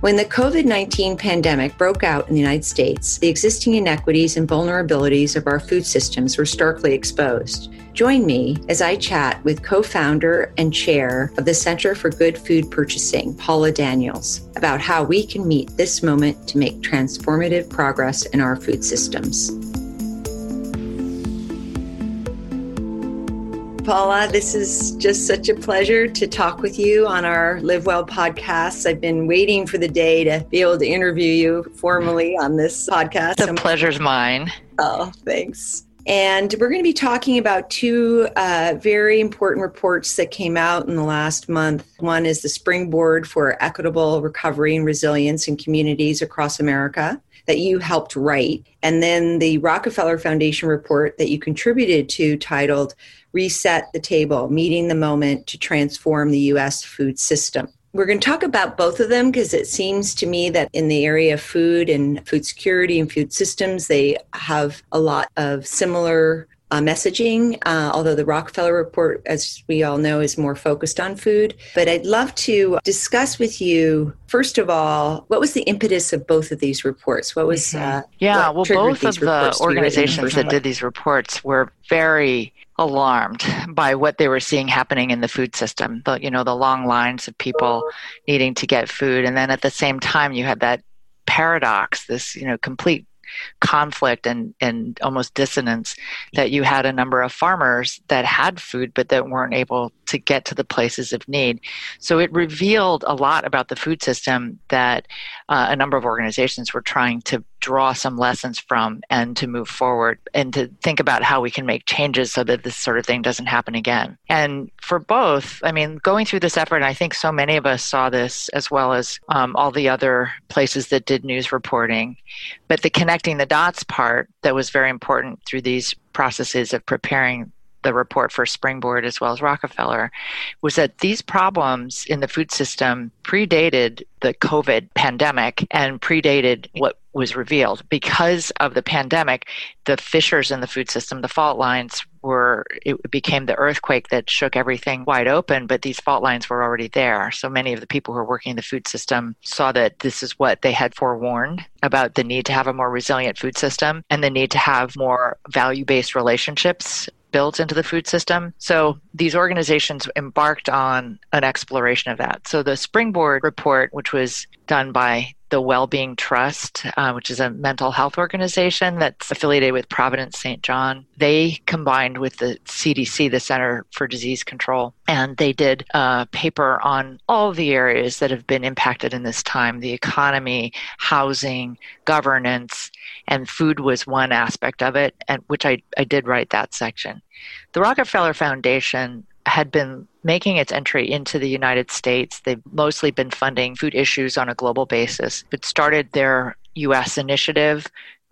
When the COVID 19 pandemic broke out in the United States, the existing inequities and vulnerabilities of our food systems were starkly exposed. Join me as I chat with co founder and chair of the Center for Good Food Purchasing, Paula Daniels, about how we can meet this moment to make transformative progress in our food systems. Paula. This is just such a pleasure to talk with you on our Live Well podcast. I've been waiting for the day to be able to interview you formally on this podcast. The pleasure's mine. Oh, thanks. And we're going to be talking about two uh, very important reports that came out in the last month. One is the Springboard for Equitable Recovery and Resilience in Communities Across America that you helped write, and then the Rockefeller Foundation report that you contributed to titled reset the table, meeting the moment to transform the US food system. We're going to talk about both of them because it seems to me that in the area of food and food security and food systems, they have a lot of similar uh, messaging, uh, although the Rockefeller report, as we all know, is more focused on food. But I'd love to discuss with you, first of all, what was the impetus of both of these reports? What was, mm-hmm. uh, yeah, what well, both of the organizations that did these reports were very alarmed by what they were seeing happening in the food system the you know the long lines of people needing to get food and then at the same time you had that paradox this you know complete conflict and, and almost dissonance that you had a number of farmers that had food but that weren't able to get to the places of need. So it revealed a lot about the food system that uh, a number of organizations were trying to draw some lessons from and to move forward and to think about how we can make changes so that this sort of thing doesn't happen again. And for both, I mean, going through this effort, I think so many of us saw this as well as um, all the other places that did news reporting. But the connecting the dots part that was very important through these processes of preparing the report for Springboard as well as Rockefeller was that these problems in the food system predated the COVID pandemic and predated what was revealed. Because of the pandemic, the fissures in the food system, the fault lines were, it became the earthquake that shook everything wide open, but these fault lines were already there. So many of the people who are working in the food system saw that this is what they had forewarned about the need to have a more resilient food system and the need to have more value based relationships built into the food system. So these organizations embarked on an exploration of that. So the Springboard report, which was done by the Wellbeing Trust, uh, which is a mental health organization that's affiliated with Providence St. John. They combined with the CDC, the Center for Disease Control, and they did a paper on all the areas that have been impacted in this time the economy, housing, governance, and food was one aspect of it, and which I, I did write that section. The Rockefeller Foundation had been making its entry into the United States. They've mostly been funding food issues on a global basis, but started their US initiative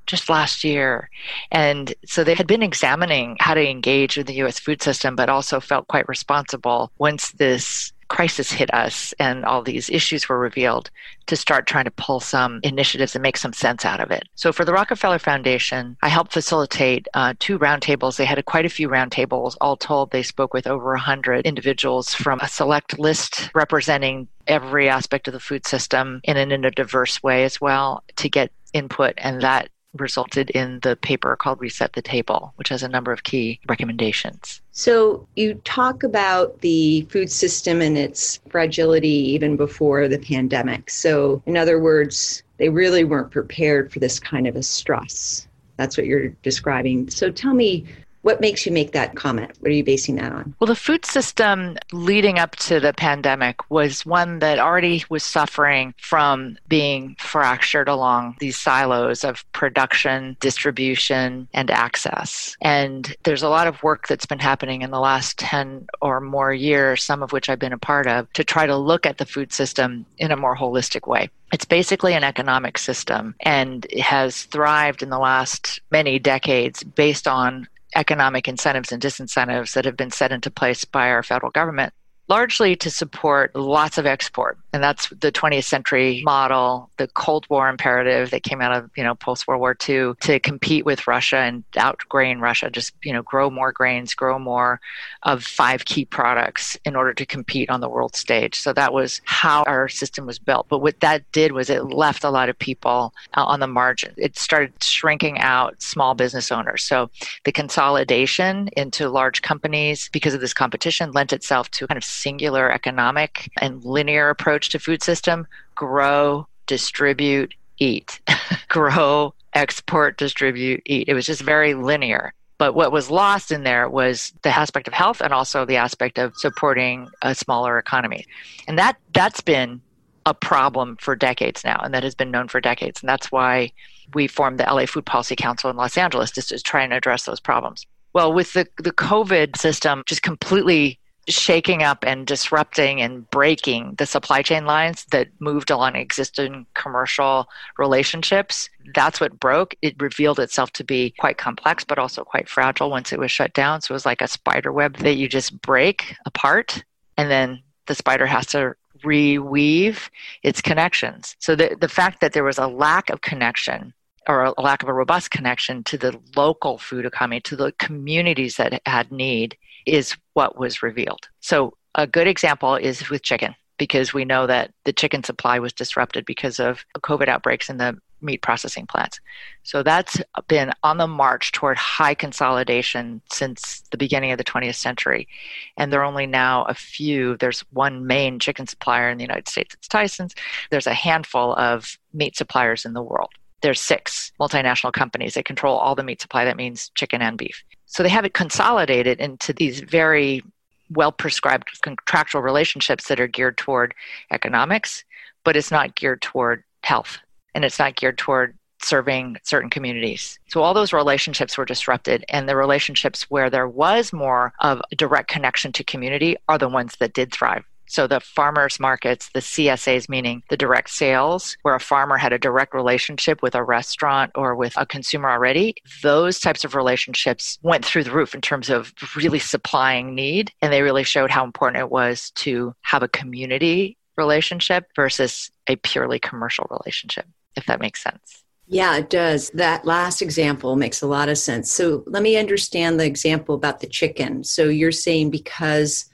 just last year. And so they had been examining how to engage in the US food system, but also felt quite responsible once this crisis hit us and all these issues were revealed to start trying to pull some initiatives and make some sense out of it. So for the Rockefeller Foundation, I helped facilitate uh, two roundtables. They had a, quite a few roundtables. All told, they spoke with over 100 individuals from a select list representing every aspect of the food system in, in a diverse way as well to get input. And that resulted in the paper called Reset the Table, which has a number of key recommendations. So, you talk about the food system and its fragility even before the pandemic. So, in other words, they really weren't prepared for this kind of a stress. That's what you're describing. So, tell me what makes you make that comment? What are you basing that on? Well, the food system leading up to the pandemic was one that already was suffering from being fractured along these silos of production, distribution, and access. And there's a lot of work that's been happening in the last 10 or more years, some of which I've been a part of, to try to look at the food system in a more holistic way. It's basically an economic system and has thrived in the last many decades based on economic incentives and disincentives that have been set into place by our federal government largely to support lots of export. And that's the 20th century model, the Cold War imperative that came out of, you know, post World War II to compete with Russia and outgrain Russia, just, you know, grow more grains, grow more of five key products in order to compete on the world stage. So that was how our system was built. But what that did was it left a lot of people on the margin. It started shrinking out small business owners. So the consolidation into large companies because of this competition lent itself to kind of singular economic and linear approach to food system grow distribute eat. Grow export distribute eat. It was just very linear. But what was lost in there was the aspect of health and also the aspect of supporting a smaller economy. And that that's been a problem for decades now and that has been known for decades. And that's why we formed the la food policy council in los angeles just to try and address those problems. Well with the, the covid system just completely shaking up and disrupting and breaking the supply chain lines that moved along existing commercial relationships. That's what broke. It revealed itself to be quite complex, but also quite fragile once it was shut down. So it was like a spider web that you just break apart, and then the spider has to reweave its connections. So the, the fact that there was a lack of connection or a lack of a robust connection to the local food economy, to the communities that had need, is what was revealed. So, a good example is with chicken, because we know that the chicken supply was disrupted because of COVID outbreaks in the meat processing plants. So, that's been on the march toward high consolidation since the beginning of the 20th century. And there are only now a few. There's one main chicken supplier in the United States, it's Tyson's. There's a handful of meat suppliers in the world there's six multinational companies that control all the meat supply. That means chicken and beef. So they have it consolidated into these very well prescribed contractual relationships that are geared toward economics, but it's not geared toward health and it's not geared toward serving certain communities. So all those relationships were disrupted, and the relationships where there was more of a direct connection to community are the ones that did thrive. So the farmers markets, the CSAs, meaning the direct sales, where a farmer had a direct relationship with a restaurant or with a consumer already, those types of relationships went through the roof in terms of really supplying need. And they really showed how important it was to have a community relationship versus a purely commercial relationship, if that makes sense. Yeah, it does. That last example makes a lot of sense. So let me understand the example about the chicken. So you're saying because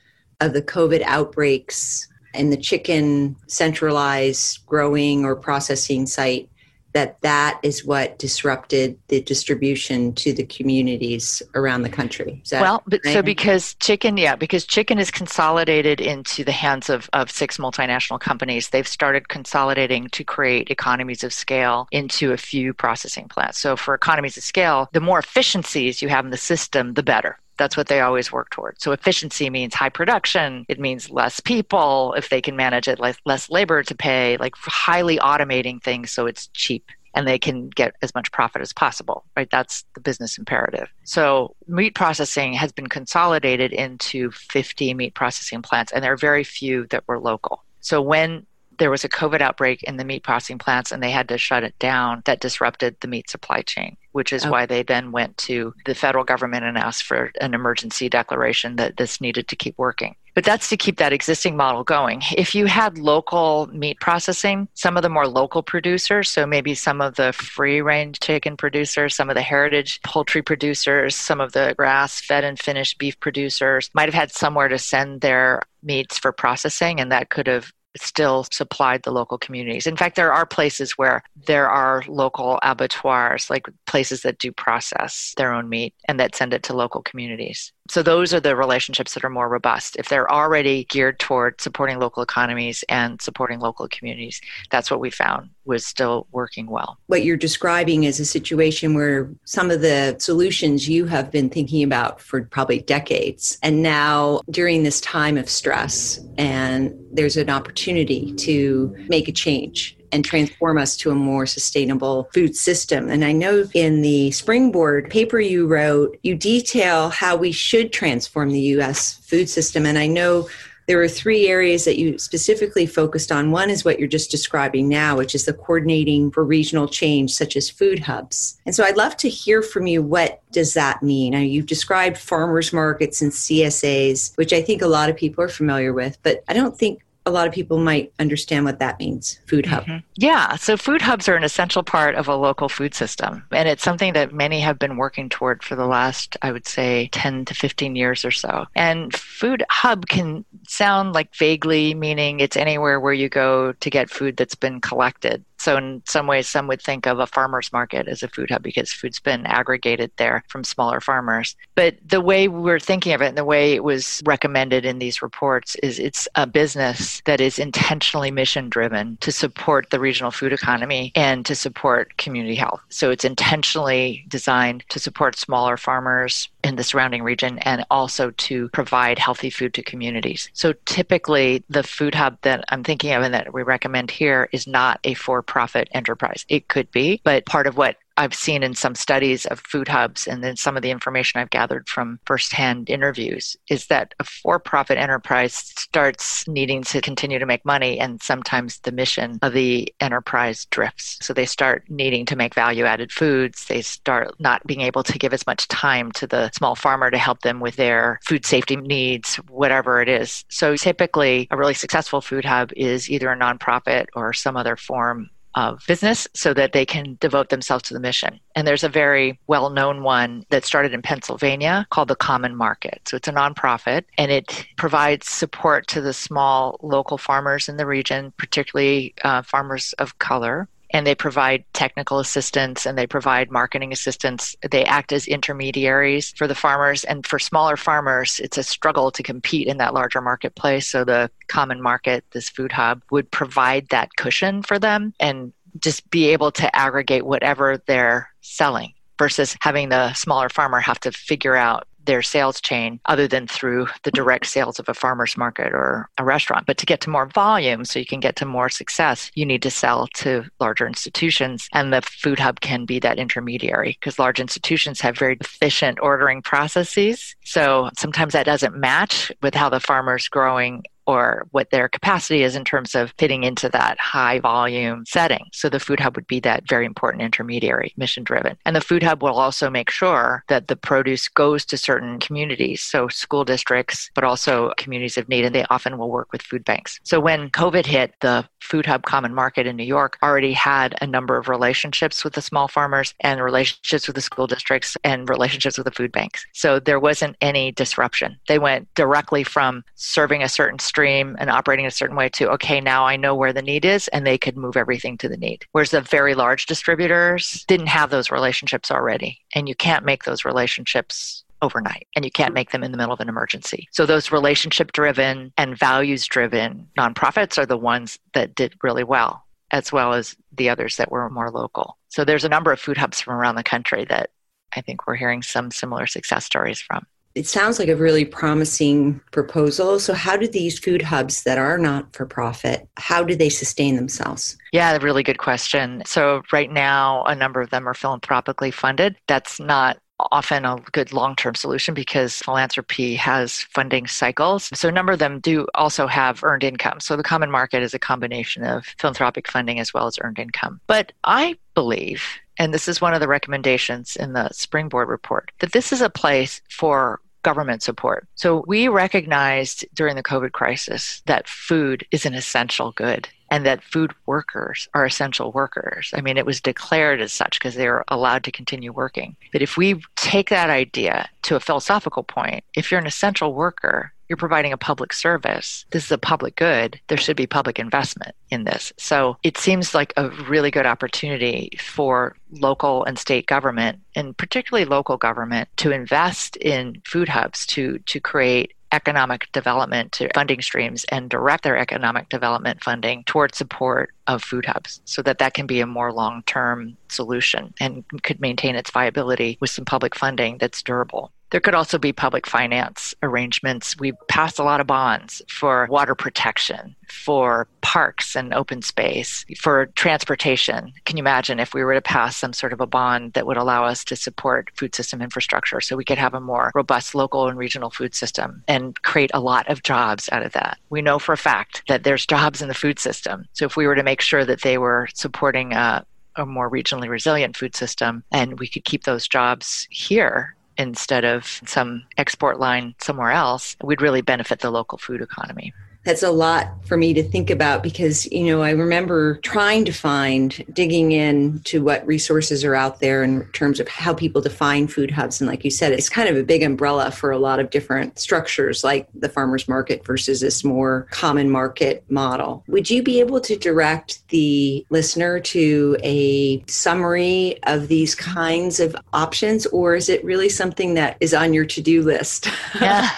of the COVID outbreaks and the chicken centralized growing or processing site that that is what disrupted the distribution to the communities around the country. well, but right? so because chicken, yeah, because chicken is consolidated into the hands of, of six multinational companies, they've started consolidating to create economies of scale into a few processing plants. So for economies of scale, the more efficiencies you have in the system, the better. That's what they always work toward. So efficiency means high production. It means less people if they can manage it, less, less labor to pay, like highly automating things so it's cheap and they can get as much profit as possible, right? That's the business imperative. So meat processing has been consolidated into 50 meat processing plants, and there are very few that were local. So when there was a COVID outbreak in the meat processing plants and they had to shut it down, that disrupted the meat supply chain which is okay. why they then went to the federal government and asked for an emergency declaration that this needed to keep working. But that's to keep that existing model going. If you had local meat processing, some of the more local producers, so maybe some of the free range chicken producers, some of the heritage poultry producers, some of the grass fed and finished beef producers might have had somewhere to send their meats for processing, and that could have still supplied the local communities. In fact, there are places where there are local abattoirs, like places that do process their own meat and that send it to local communities. So those are the relationships that are more robust. If they're already geared toward supporting local economies and supporting local communities, that's what we found was still working well. What you're describing is a situation where some of the solutions you have been thinking about for probably decades, and now during this time of stress, and there's an opportunity to make a change and transform us to a more sustainable food system. And I know in the Springboard paper you wrote, you detail how we should transform the US food system. And I know there were three areas that you specifically focused on. One is what you're just describing now, which is the coordinating for regional change, such as food hubs. And so I'd love to hear from you what does that mean? Now, you've described farmers markets and CSAs, which I think a lot of people are familiar with, but I don't think a lot of people might understand what that means food hub. Mm-hmm. yeah so food hubs are an essential part of a local food system and it's something that many have been working toward for the last i would say 10 to 15 years or so. And food hub can sound like vaguely meaning it's anywhere where you go to get food that's been collected so, in some ways, some would think of a farmer's market as a food hub because food's been aggregated there from smaller farmers. But the way we're thinking of it and the way it was recommended in these reports is it's a business that is intentionally mission driven to support the regional food economy and to support community health. So, it's intentionally designed to support smaller farmers in the surrounding region and also to provide healthy food to communities. So, typically, the food hub that I'm thinking of and that we recommend here is not a for profit enterprise. It could be, but part of what I've seen in some studies of food hubs and then some of the information I've gathered from firsthand interviews is that a for profit enterprise starts needing to continue to make money, and sometimes the mission of the enterprise drifts. So they start needing to make value added foods. They start not being able to give as much time to the small farmer to help them with their food safety needs, whatever it is. So typically, a really successful food hub is either a nonprofit or some other form of business so that they can devote themselves to the mission. And there's a very well known one that started in Pennsylvania called the Common Market. So it's a nonprofit and it provides support to the small local farmers in the region, particularly uh, farmers of color and they provide technical assistance and they provide marketing assistance. They act as intermediaries for the farmers. And for smaller farmers, it's a struggle to compete in that larger marketplace. So the common market, this food hub, would provide that cushion for them and just be able to aggregate whatever they're selling versus having the smaller farmer have to figure out their sales chain other than through the direct sales of a farmer's market or a restaurant. But to get to more volume, so you can get to more success, you need to sell to larger institutions. And the food hub can be that intermediary because large institutions have very efficient ordering processes. So sometimes that doesn't match with how the farmer's growing or what their capacity is in terms of fitting into that high volume setting. So the food hub would be that very important intermediary, mission driven. And the food hub will also make sure that the produce goes to certain communities, so school districts, but also communities of need, and they often will work with food banks. So when COVID hit, the Food Hub Common Market in New York already had a number of relationships with the small farmers and relationships with the school districts and relationships with the food banks. So there wasn't any disruption. They went directly from serving a certain stream and operating a certain way to, okay, now I know where the need is, and they could move everything to the need. Whereas the very large distributors didn't have those relationships already. And you can't make those relationships overnight and you can't make them in the middle of an emergency. So those relationship driven and values driven nonprofits are the ones that did really well, as well as the others that were more local. So there's a number of food hubs from around the country that I think we're hearing some similar success stories from it sounds like a really promising proposal. So, how do these food hubs that are not for profit, how do they sustain themselves? Yeah, a really good question. So, right now, a number of them are philanthropically funded. That's not often a good long term solution because philanthropy has funding cycles. So, a number of them do also have earned income. So, the common market is a combination of philanthropic funding as well as earned income. But I believe and this is one of the recommendations in the Springboard report, that this is a place for government support. So we recognized during the COVID crisis that food is an essential good and that food workers are essential workers. I mean, it was declared as such because they are allowed to continue working. But if we take that idea to a philosophical point, if you're an essential worker, you're providing a public service. This is a public good. There should be public investment in this. So it seems like a really good opportunity for local and state government, and particularly local government, to invest in food hubs to, to create economic development to funding streams and direct their economic development funding towards support of food hubs so that that can be a more long-term solution and could maintain its viability with some public funding that's durable. There could also be public finance arrangements. We passed a lot of bonds for water protection, for parks and open space, for transportation. Can you imagine if we were to pass some sort of a bond that would allow us to support food system infrastructure so we could have a more robust local and regional food system and create a lot of jobs out of that? We know for a fact that there's jobs in the food system. So if we were to make sure that they were supporting a, a more regionally resilient food system and we could keep those jobs here instead of some export line somewhere else, we'd really benefit the local food economy that's a lot for me to think about because you know i remember trying to find digging in to what resources are out there in terms of how people define food hubs. And like you said it's kind of a big umbrella for a lot of different structures like the farmers market versus this more common market model. Would you be able to direct the listener to a summary of these kinds of options or is it really something that is on your to-do list? Yeah.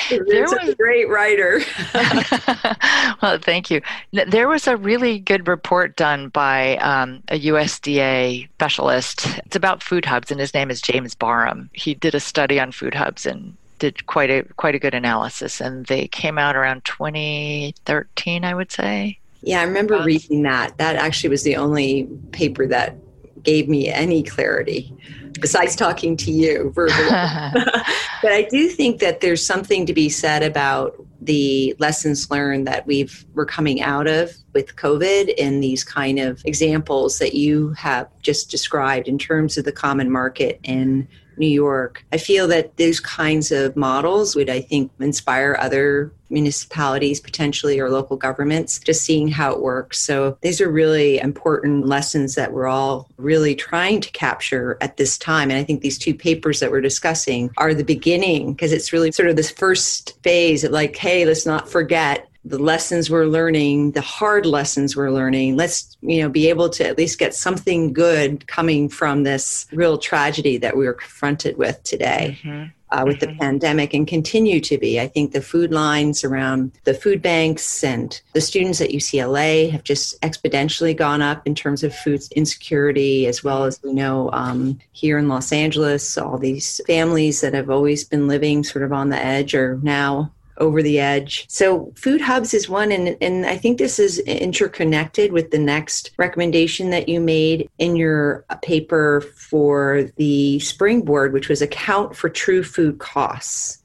you're was- a great writer well, thank you. There was a really good report done by um, a USDA specialist. It's about food hubs, and his name is James Barham. He did a study on food hubs and did quite a quite a good analysis, and they came out around 2013, I would say. Yeah, I remember reading that. That actually was the only paper that gave me any clarity besides talking to you verbally. but I do think that there's something to be said about the lessons learned that we've we're coming out of with COVID and these kind of examples that you have just described in terms of the common market in New York. I feel that those kinds of models would, I think, inspire other municipalities potentially or local governments just seeing how it works so these are really important lessons that we're all really trying to capture at this time and i think these two papers that we're discussing are the beginning because it's really sort of this first phase of like hey let's not forget the lessons we're learning the hard lessons we're learning let's you know be able to at least get something good coming from this real tragedy that we are confronted with today mm-hmm. uh, with mm-hmm. the pandemic and continue to be i think the food lines around the food banks and the students at ucla have just exponentially gone up in terms of food insecurity as well as we know um, here in los angeles all these families that have always been living sort of on the edge are now over the edge. So food hubs is one, and, and I think this is interconnected with the next recommendation that you made in your paper for the springboard, which was account for true food costs.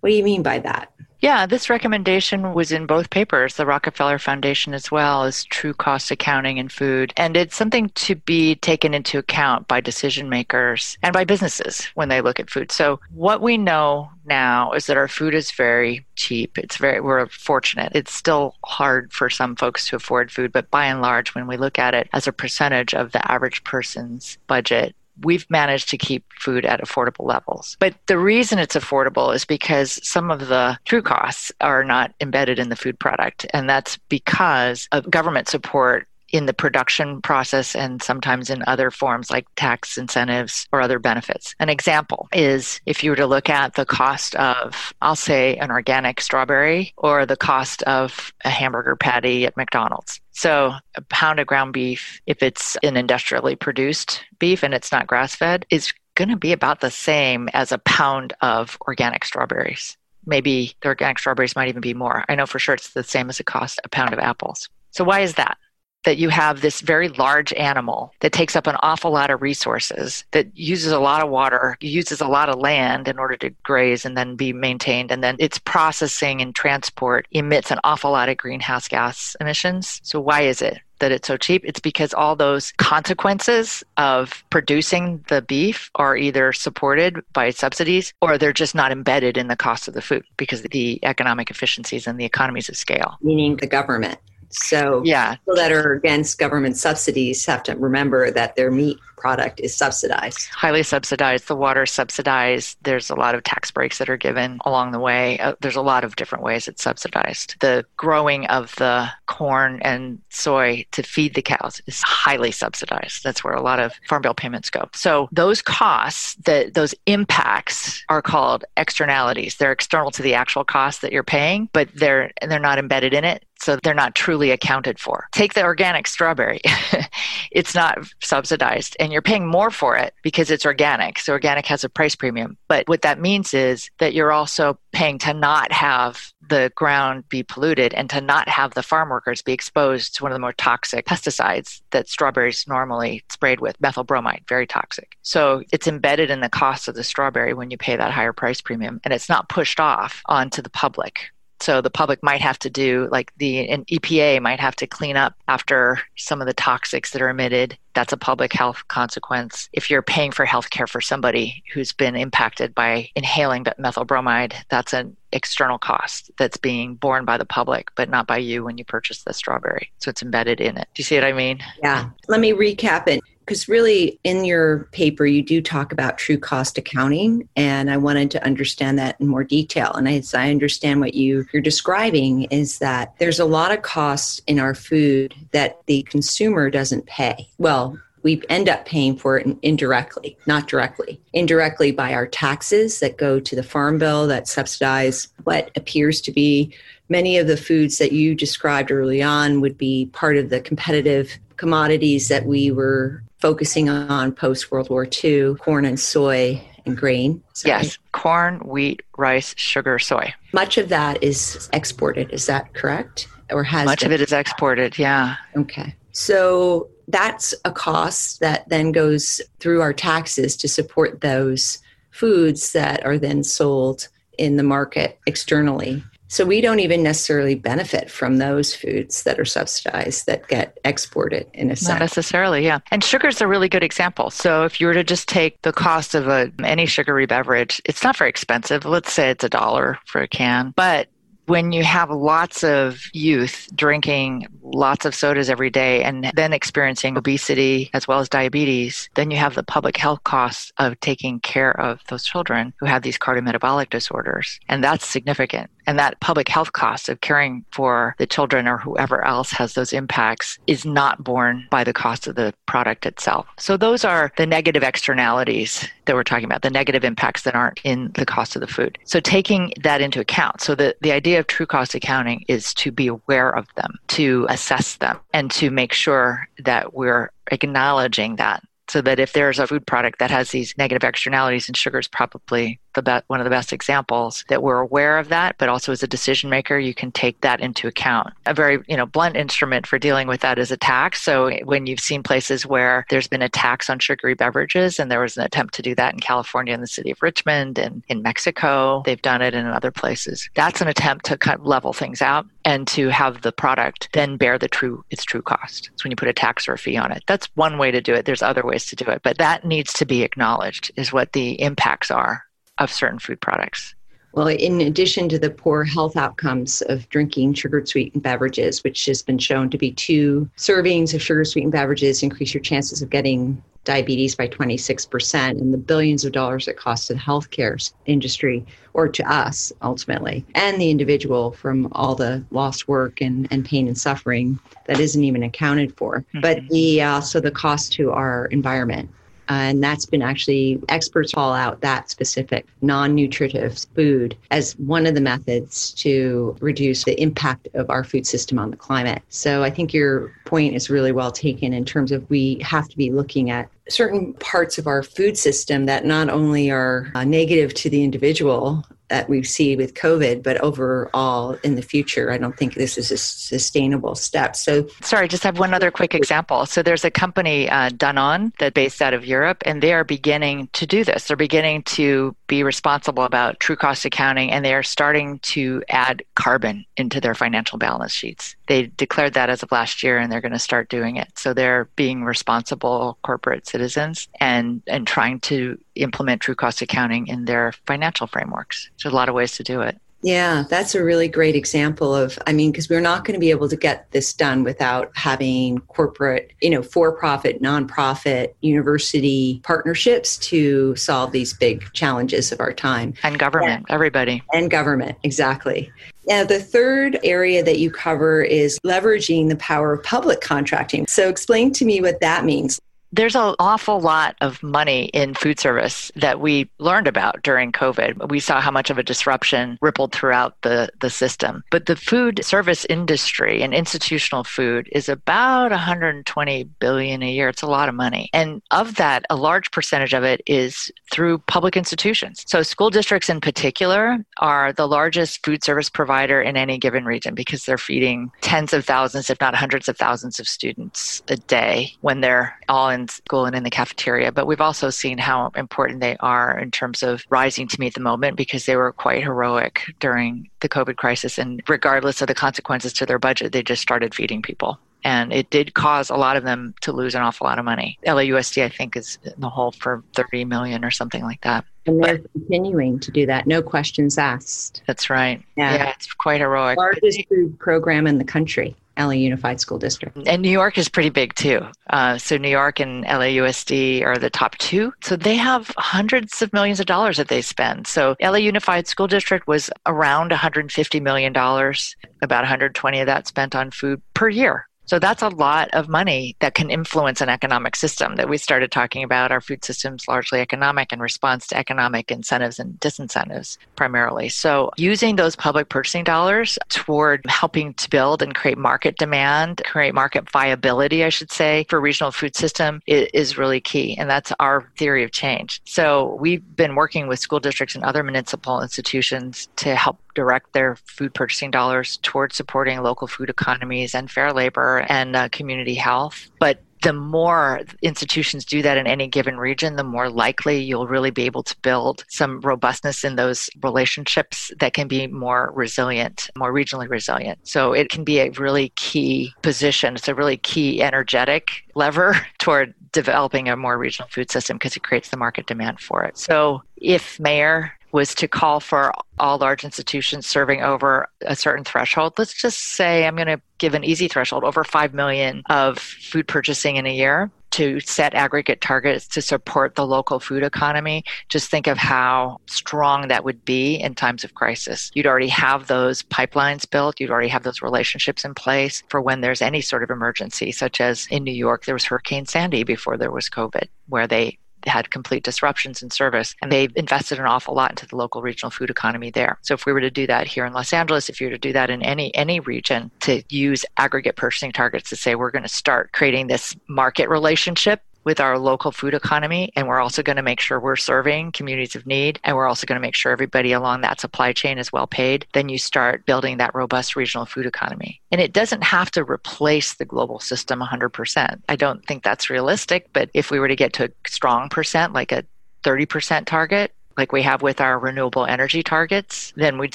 What do you mean by that? Yeah, this recommendation was in both papers, the Rockefeller Foundation as well as true cost accounting in food. And it's something to be taken into account by decision makers and by businesses when they look at food. So what we know now is that our food is very cheap. It's very we're fortunate. It's still hard for some folks to afford food, but by and large when we look at it as a percentage of the average person's budget, we've managed to keep food at affordable levels. But the reason it's affordable is because some of the true costs are not embedded in the food product. And that's because of government support in the production process and sometimes in other forms like tax incentives or other benefits. An example is if you were to look at the cost of, I'll say, an organic strawberry or the cost of a hamburger patty at McDonald's. So, a pound of ground beef, if it's an industrially produced beef and it's not grass fed, is going to be about the same as a pound of organic strawberries. Maybe the organic strawberries might even be more. I know for sure it's the same as it costs a pound of apples. So, why is that? That you have this very large animal that takes up an awful lot of resources, that uses a lot of water, uses a lot of land in order to graze and then be maintained. And then its processing and transport emits an awful lot of greenhouse gas emissions. So, why is it? That it's so cheap, it's because all those consequences of producing the beef are either supported by subsidies or they're just not embedded in the cost of the food because of the economic efficiencies and the economies of scale. Meaning the government. So yeah, people that are against government subsidies have to remember that their meat product is subsidized. Highly subsidized. The water is subsidized. There's a lot of tax breaks that are given along the way. Uh, there's a lot of different ways it's subsidized. The growing of the corn and soy to feed the cows is highly subsidized. That's where a lot of farm bill payments go. So those costs, that those impacts are called externalities. They're external to the actual cost that you're paying, but they're they're not embedded in it. So they're not truly accounted for. Take the organic strawberry. it's not subsidized and you're paying more for it because it's organic. So organic has a price premium. But what that means is that you're also paying to not have the ground be polluted and to not have the farm workers be exposed to one of the more toxic pesticides that strawberries normally sprayed with, methyl bromide, very toxic. So it's embedded in the cost of the strawberry when you pay that higher price premium and it's not pushed off onto the public so the public might have to do, like the an EPA might have to clean up after some of the toxics that are emitted. That's a public health consequence. If you're paying for health care for somebody who's been impacted by inhaling methyl bromide, that's an external cost that's being borne by the public, but not by you when you purchase the strawberry. So it's embedded in it. Do you see what I mean? Yeah. Let me recap it because really in your paper you do talk about true cost accounting and i wanted to understand that in more detail and as i understand what you, you're describing is that there's a lot of costs in our food that the consumer doesn't pay well we end up paying for it indirectly, not directly. Indirectly by our taxes that go to the farm bill that subsidize what appears to be many of the foods that you described early on would be part of the competitive commodities that we were focusing on post World War II corn and soy and grain. Yes, right? corn, wheat, rice, sugar, soy. Much of that is exported. Is that correct? Or has much been? of it is exported? Yeah. Okay. So that's a cost that then goes through our taxes to support those foods that are then sold in the market externally. So we don't even necessarily benefit from those foods that are subsidized that get exported in a sense. Not necessarily, yeah. And sugar is a really good example. So if you were to just take the cost of a, any sugary beverage, it's not very expensive. Let's say it's a dollar for a can, but when you have lots of youth drinking lots of sodas every day and then experiencing obesity as well as diabetes, then you have the public health costs of taking care of those children who have these cardiometabolic disorders. And that's significant. And that public health cost of caring for the children or whoever else has those impacts is not borne by the cost of the product itself. So those are the negative externalities that we're talking about, the negative impacts that aren't in the cost of the food. So taking that into account. So the, the idea of true cost accounting is to be aware of them, to assess them, and to make sure that we're acknowledging that so that if there's a food product that has these negative externalities and sugar is probably the be- one of the best examples that we're aware of that but also as a decision maker you can take that into account a very you know blunt instrument for dealing with that is a tax so when you've seen places where there's been a tax on sugary beverages and there was an attempt to do that in california in the city of richmond and in mexico they've done it in other places that's an attempt to kind of level things out and to have the product then bear the true its true cost. So when you put a tax or a fee on it. That's one way to do it. There's other ways to do it, but that needs to be acknowledged is what the impacts are of certain food products. Well, in addition to the poor health outcomes of drinking sugar sweetened beverages, which has been shown to be two servings of sugar sweetened beverages increase your chances of getting diabetes by 26% and the billions of dollars it costs to the healthcare industry or to us ultimately and the individual from all the lost work and, and pain and suffering that isn't even accounted for mm-hmm. but the also uh, the cost to our environment and that's been actually experts call out that specific non-nutritive food as one of the methods to reduce the impact of our food system on the climate. So i think your point is really well taken in terms of we have to be looking at certain parts of our food system that not only are uh, negative to the individual that we see with COVID, but overall in the future, I don't think this is a sustainable step. So, sorry, just have one other quick example. So, there's a company, uh, Danone, that based out of Europe, and they are beginning to do this. They're beginning to be responsible about true cost accounting, and they are starting to add carbon into their financial balance sheets. They declared that as of last year, and they're going to start doing it. So, they're being responsible corporate citizens and and trying to implement true cost accounting in their financial frameworks. There's a lot of ways to do it. Yeah, that's a really great example of, I mean, because we're not going to be able to get this done without having corporate, you know, for profit, nonprofit, university partnerships to solve these big challenges of our time. And government, yeah. everybody. And government, exactly. Now, the third area that you cover is leveraging the power of public contracting. So, explain to me what that means. There's an awful lot of money in food service that we learned about during COVID. We saw how much of a disruption rippled throughout the, the system. But the food service industry and institutional food is about 120 billion a year. It's a lot of money. And of that, a large percentage of it is through public institutions. So school districts in particular are the largest food service provider in any given region because they're feeding tens of thousands, if not hundreds of thousands of students a day when they're all in school and in the cafeteria. But we've also seen how important they are in terms of rising to meet the moment because they were quite heroic during the COVID crisis. And regardless of the consequences to their budget, they just started feeding people. And it did cause a lot of them to lose an awful lot of money. LAUSD, I think, is in the hole for 30 million or something like that. And they're but, continuing to do that, no questions asked. That's right. Yeah, yeah it's quite heroic. Largest food program in the country. LA Unified School District. And New York is pretty big too. Uh, so New York and LAUSD are the top two. So they have hundreds of millions of dollars that they spend. So LA Unified School District was around $150 million, about 120 of that spent on food per year. So that's a lot of money that can influence an economic system that we started talking about. Our food system's largely economic in response to economic incentives and disincentives primarily. So using those public purchasing dollars toward helping to build and create market demand, create market viability, I should say, for regional food system is really key. And that's our theory of change. So we've been working with school districts and other municipal institutions to help direct their food purchasing dollars towards supporting local food economies and fair labor and uh, community health. But the more institutions do that in any given region, the more likely you'll really be able to build some robustness in those relationships that can be more resilient, more regionally resilient. So it can be a really key position. It's a really key energetic lever toward developing a more regional food system because it creates the market demand for it. So if mayor was to call for all large institutions serving over a certain threshold. Let's just say I'm going to give an easy threshold over 5 million of food purchasing in a year to set aggregate targets to support the local food economy. Just think of how strong that would be in times of crisis. You'd already have those pipelines built, you'd already have those relationships in place for when there's any sort of emergency, such as in New York, there was Hurricane Sandy before there was COVID, where they had complete disruptions in service and they've invested an awful lot into the local regional food economy there. So if we were to do that here in los angeles if you were to do that in any any region to use aggregate purchasing targets to say we're going to start creating this market relationship with our local food economy. And we're also going to make sure we're serving communities of need. And we're also going to make sure everybody along that supply chain is well paid. Then you start building that robust regional food economy. And it doesn't have to replace the global system 100%. I don't think that's realistic. But if we were to get to a strong percent, like a 30% target, like we have with our renewable energy targets, then we'd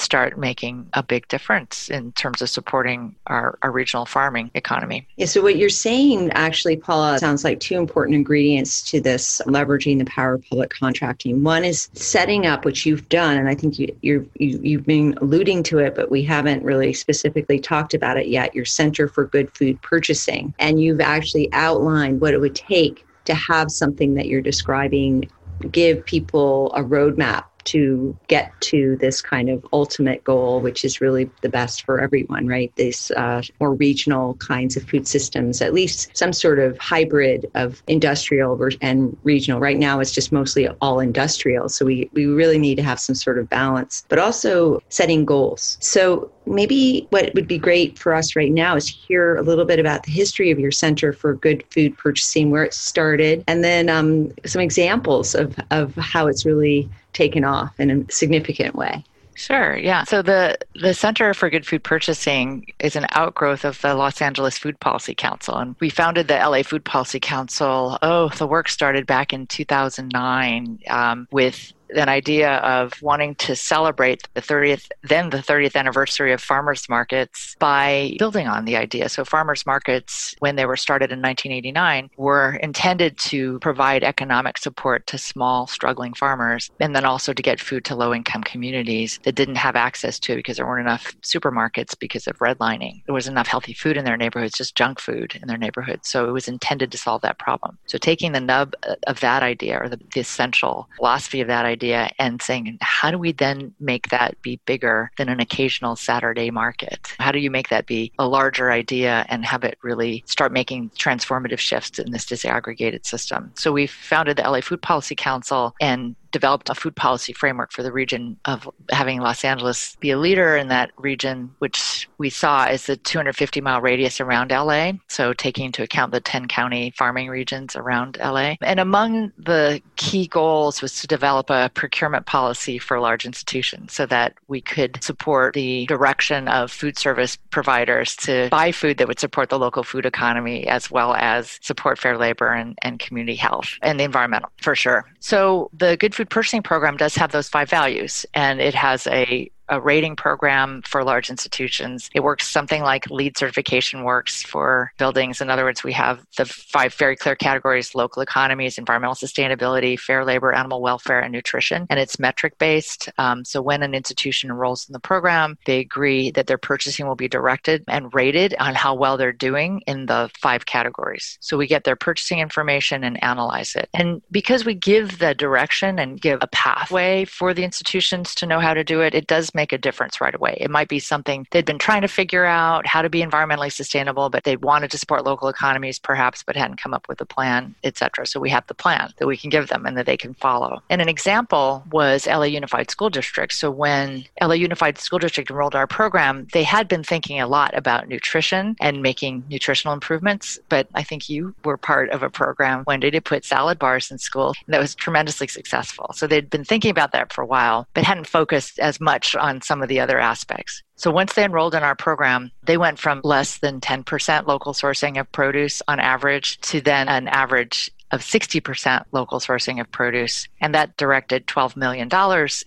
start making a big difference in terms of supporting our, our regional farming economy. Yeah, so what you're saying actually, Paula, sounds like two important ingredients to this leveraging the power of public contracting. One is setting up, which you've done, and I think you, you, you've been alluding to it, but we haven't really specifically talked about it yet, your Center for Good Food Purchasing. And you've actually outlined what it would take to have something that you're describing give people a roadmap to get to this kind of ultimate goal, which is really the best for everyone, right? These uh, more regional kinds of food systems, at least some sort of hybrid of industrial and regional. Right now, it's just mostly all industrial. So we, we really need to have some sort of balance, but also setting goals. So maybe what would be great for us right now is hear a little bit about the history of your Center for Good Food Purchasing, where it started, and then um, some examples of, of how it's really taken off in a significant way. Sure, yeah. So the the Center for Good Food Purchasing is an outgrowth of the Los Angeles Food Policy Council, and we founded the LA Food Policy Council. Oh, the work started back in 2009 um, with an idea of wanting to celebrate the 30th, then the 30th anniversary of farmers markets by building on the idea. So, farmers markets, when they were started in 1989, were intended to provide economic support to small, struggling farmers, and then also to get food to low income communities that didn't have access to it because there weren't enough supermarkets because of redlining. There was enough healthy food in their neighborhoods, just junk food in their neighborhoods. So, it was intended to solve that problem. So, taking the nub of that idea or the, the essential philosophy of that idea idea and saying, how do we then make that be bigger than an occasional Saturday market? How do you make that be a larger idea and have it really start making transformative shifts in this disaggregated system? So we founded the LA Food Policy Council and developed a food policy framework for the region of having Los Angeles be a leader in that region, which we saw as the 250 mile radius around LA. So taking into account the 10 county farming regions around LA. And among the key goals was to develop a procurement policy for large institutions so that we could support the direction of food service providers to buy food that would support the local food economy as well as support fair labor and, and community health and the environmental for sure. So the Good Food purchasing program does have those five values, and it has a a rating program for large institutions. It works something like LEED certification works for buildings. In other words, we have the five very clear categories local economies, environmental sustainability, fair labor, animal welfare, and nutrition. And it's metric based. Um, so when an institution enrolls in the program, they agree that their purchasing will be directed and rated on how well they're doing in the five categories. So we get their purchasing information and analyze it. And because we give the direction and give a pathway for the institutions to know how to do it, it does make a difference right away. It might be something they'd been trying to figure out how to be environmentally sustainable, but they wanted to support local economies perhaps, but hadn't come up with a plan, etc. So we have the plan that we can give them and that they can follow. And an example was LA Unified School District. So when LA Unified School District enrolled our program, they had been thinking a lot about nutrition and making nutritional improvements. But I think you were part of a program, Wendy, to put salad bars in school that was tremendously successful. So they'd been thinking about that for a while, but hadn't focused as much on some of the other aspects. So once they enrolled in our program, they went from less than 10% local sourcing of produce on average to then an average of 60% local sourcing of produce. And that directed $12 million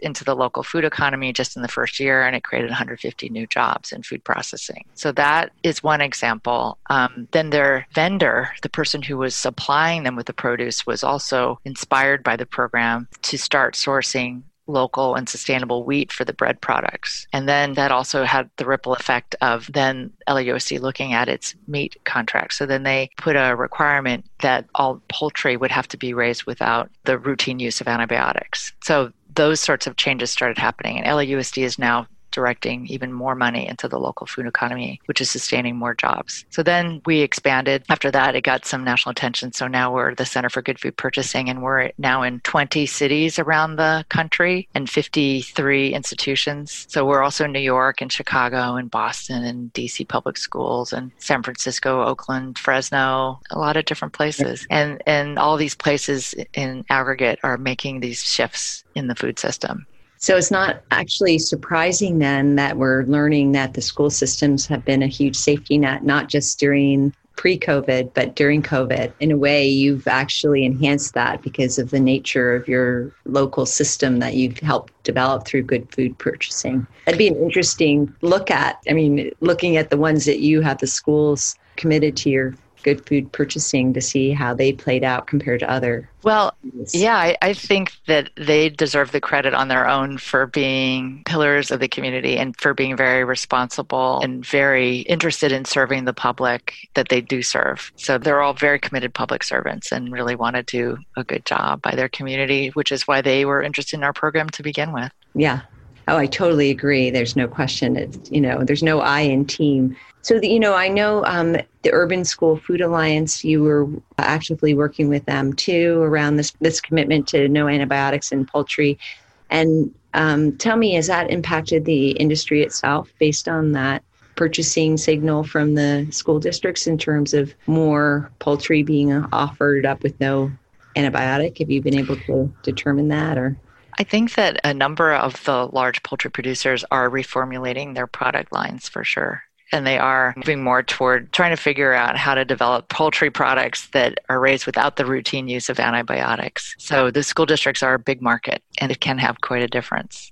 into the local food economy just in the first year, and it created 150 new jobs in food processing. So that is one example. Um, then their vendor, the person who was supplying them with the produce, was also inspired by the program to start sourcing local and sustainable wheat for the bread products. And then that also had the ripple effect of then LAUSD looking at its meat contract. So then they put a requirement that all poultry would have to be raised without the routine use of antibiotics. So those sorts of changes started happening. And LAUSD is now directing even more money into the local food economy, which is sustaining more jobs. So then we expanded. After that, it got some national attention. So now we're the Center for Good Food Purchasing, and we're now in 20 cities around the country and 53 institutions. So we're also in New York and Chicago and Boston and DC public schools and San Francisco, Oakland, Fresno, a lot of different places. And, and all these places in aggregate are making these shifts in the food system. So it's not actually surprising then that we're learning that the school systems have been a huge safety net, not just during pre COVID, but during COVID. In a way, you've actually enhanced that because of the nature of your local system that you've helped develop through good food purchasing. That'd be an interesting look at. I mean, looking at the ones that you have the schools committed to your good food purchasing to see how they played out compared to other well yeah I, I, think that they deserve the credit on their own for being pillars of the community and for being very responsible and very interested in serving the public that they do serve so they're all very committed public servants and really want to do a good job by their community which is why they were interested in our program to begin with yeah Oh, I totally agree. There's no question. It's, you know, there's no I in team. So, the, you know, I know um, the Urban School Food Alliance, you were actively working with them too around this, this commitment to no antibiotics in poultry. And um, tell me, has that impacted the industry itself based on that purchasing signal from the school districts in terms of more poultry being offered up with no antibiotic? Have you been able to determine that or? I think that a number of the large poultry producers are reformulating their product lines for sure. And they are moving more toward trying to figure out how to develop poultry products that are raised without the routine use of antibiotics. So the school districts are a big market and it can have quite a difference.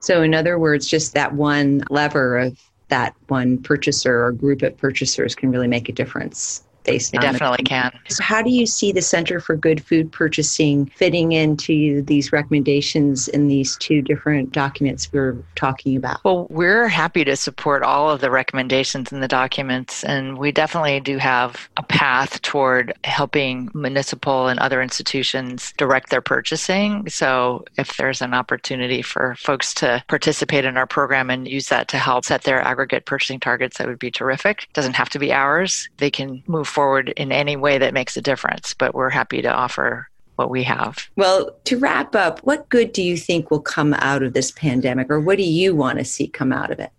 So, in other words, just that one lever of that one purchaser or group of purchasers can really make a difference. It definitely can. So how do you see the Center for Good Food Purchasing fitting into these recommendations in these two different documents we're talking about? Well, we're happy to support all of the recommendations in the documents, and we definitely do have a path toward helping municipal and other institutions direct their purchasing. So if there's an opportunity for folks to participate in our program and use that to help set their aggregate purchasing targets, that would be terrific. It doesn't have to be ours. They can move forward in any way that makes a difference, but we're happy to offer what we have. Well, to wrap up, what good do you think will come out of this pandemic or what do you want to see come out of it?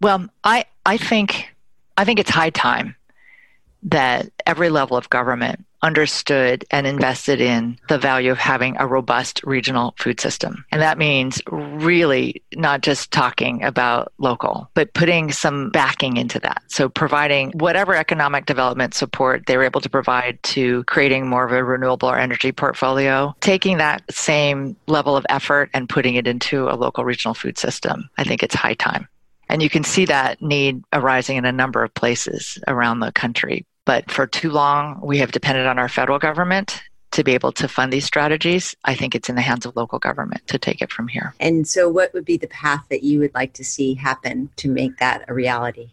Well, I I think I think it's high time that every level of government understood and invested in the value of having a robust regional food system. And that means really not just talking about local, but putting some backing into that. So providing whatever economic development support they were able to provide to creating more of a renewable energy portfolio, taking that same level of effort and putting it into a local regional food system. I think it's high time. And you can see that need arising in a number of places around the country. But for too long, we have depended on our federal government to be able to fund these strategies. I think it's in the hands of local government to take it from here. And so, what would be the path that you would like to see happen to make that a reality?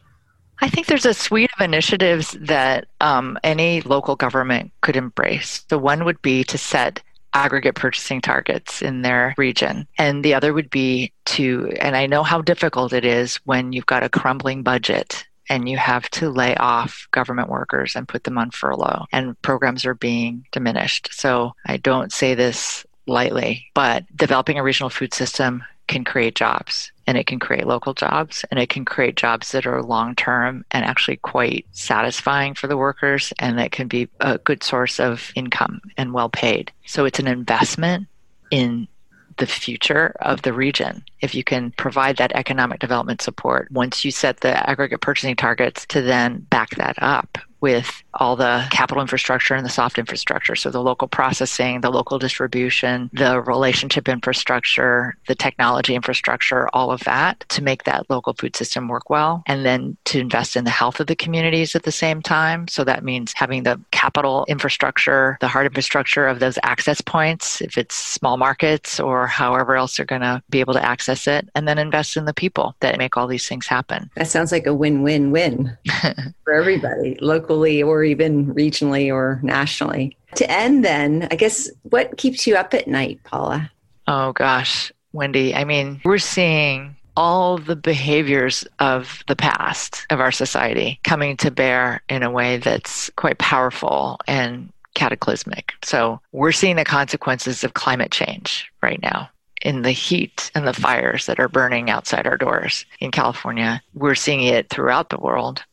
I think there's a suite of initiatives that um, any local government could embrace. The one would be to set aggregate purchasing targets in their region. And the other would be to, and I know how difficult it is when you've got a crumbling budget and you have to lay off government workers and put them on furlough, and programs are being diminished. So I don't say this lightly, but developing a regional food system can create jobs and it can create local jobs and it can create jobs that are long term and actually quite satisfying for the workers and that can be a good source of income and well paid. So it's an investment in the future of the region if you can provide that economic development support once you set the aggregate purchasing targets to then back that up with all the capital infrastructure and the soft infrastructure. So the local processing, the local distribution, the relationship infrastructure, the technology infrastructure, all of that to make that local food system work well. And then to invest in the health of the communities at the same time. So that means having the capital infrastructure, the hard infrastructure of those access points, if it's small markets or however else they're going to be able to access it, and then invest in the people that make all these things happen. That sounds like a win win win for everybody, or even regionally or nationally. To end, then, I guess, what keeps you up at night, Paula? Oh, gosh, Wendy. I mean, we're seeing all the behaviors of the past of our society coming to bear in a way that's quite powerful and cataclysmic. So, we're seeing the consequences of climate change right now in the heat and the fires that are burning outside our doors in California. We're seeing it throughout the world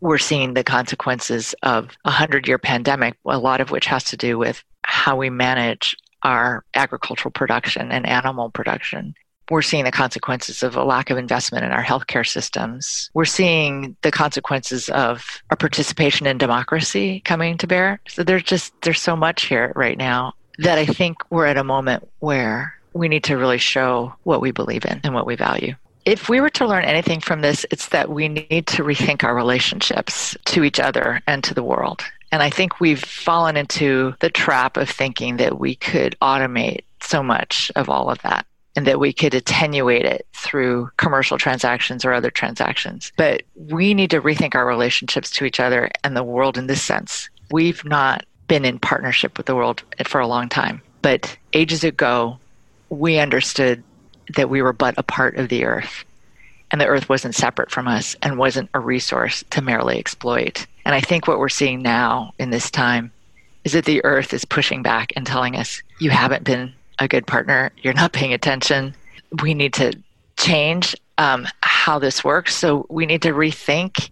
we're seeing the consequences of a hundred year pandemic, a lot of which has to do with how we manage our agricultural production and animal production. We're seeing the consequences of a lack of investment in our healthcare systems. We're seeing the consequences of our participation in democracy coming to bear. So there's just there's so much here right now that I think we're at a moment where we need to really show what we believe in and what we value if we were to learn anything from this, it's that we need to rethink our relationships to each other and to the world. And I think we've fallen into the trap of thinking that we could automate so much of all of that and that we could attenuate it through commercial transactions or other transactions. But we need to rethink our relationships to each other and the world in this sense. We've not been in partnership with the world for a long time. But ages ago, we understood that we were but a part of the earth and the earth wasn't separate from us and wasn't a resource to merely exploit. And I think what we're seeing now in this time is that the earth is pushing back and telling us, you haven't been a good partner, you're not paying attention. We need to change um, how this works. So we need to rethink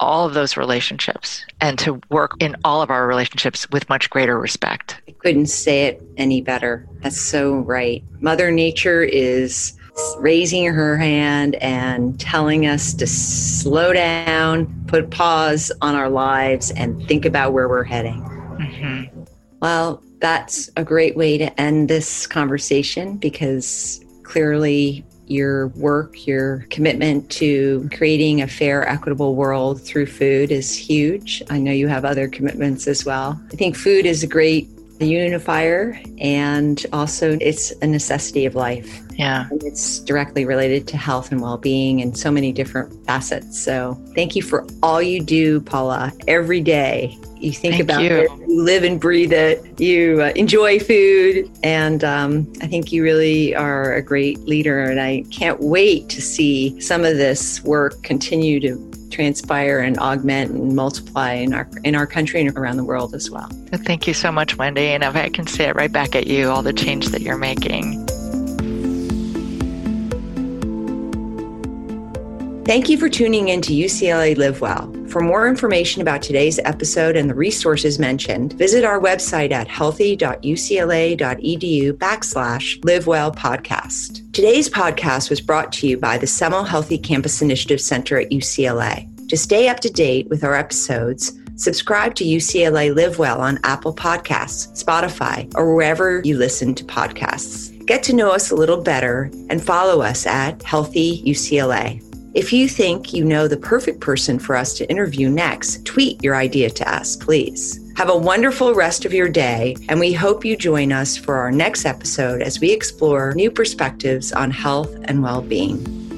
all of those relationships and to work in all of our relationships with much greater respect. I couldn't say it any better. That's so right. Mother Nature is raising her hand and telling us to slow down, put pause on our lives, and think about where we're heading. Mm-hmm. Well, that's a great way to end this conversation because clearly your work, your commitment to creating a fair, equitable world through food is huge. I know you have other commitments as well. I think food is a great unifier and also it's a necessity of life. Yeah. And it's directly related to health and well being and so many different facets. So thank you for all you do, Paula, every day you think Thank about you. it, you live and breathe it, you uh, enjoy food. And um, I think you really are a great leader. And I can't wait to see some of this work continue to transpire and augment and multiply in our in our country and around the world as well. Thank you so much, Wendy. And if I can say it right back at you, all the change that you're making. Thank you for tuning in to UCLA Live Well. For more information about today's episode and the resources mentioned, visit our website at healthy.ucla.edu backslash Live Well podcast. Today's podcast was brought to you by the Semel Healthy Campus Initiative Center at UCLA. To stay up to date with our episodes, subscribe to UCLA Live Well on Apple Podcasts, Spotify, or wherever you listen to podcasts. Get to know us a little better and follow us at Healthy UCLA. If you think you know the perfect person for us to interview next, tweet your idea to us, please. Have a wonderful rest of your day, and we hope you join us for our next episode as we explore new perspectives on health and well being.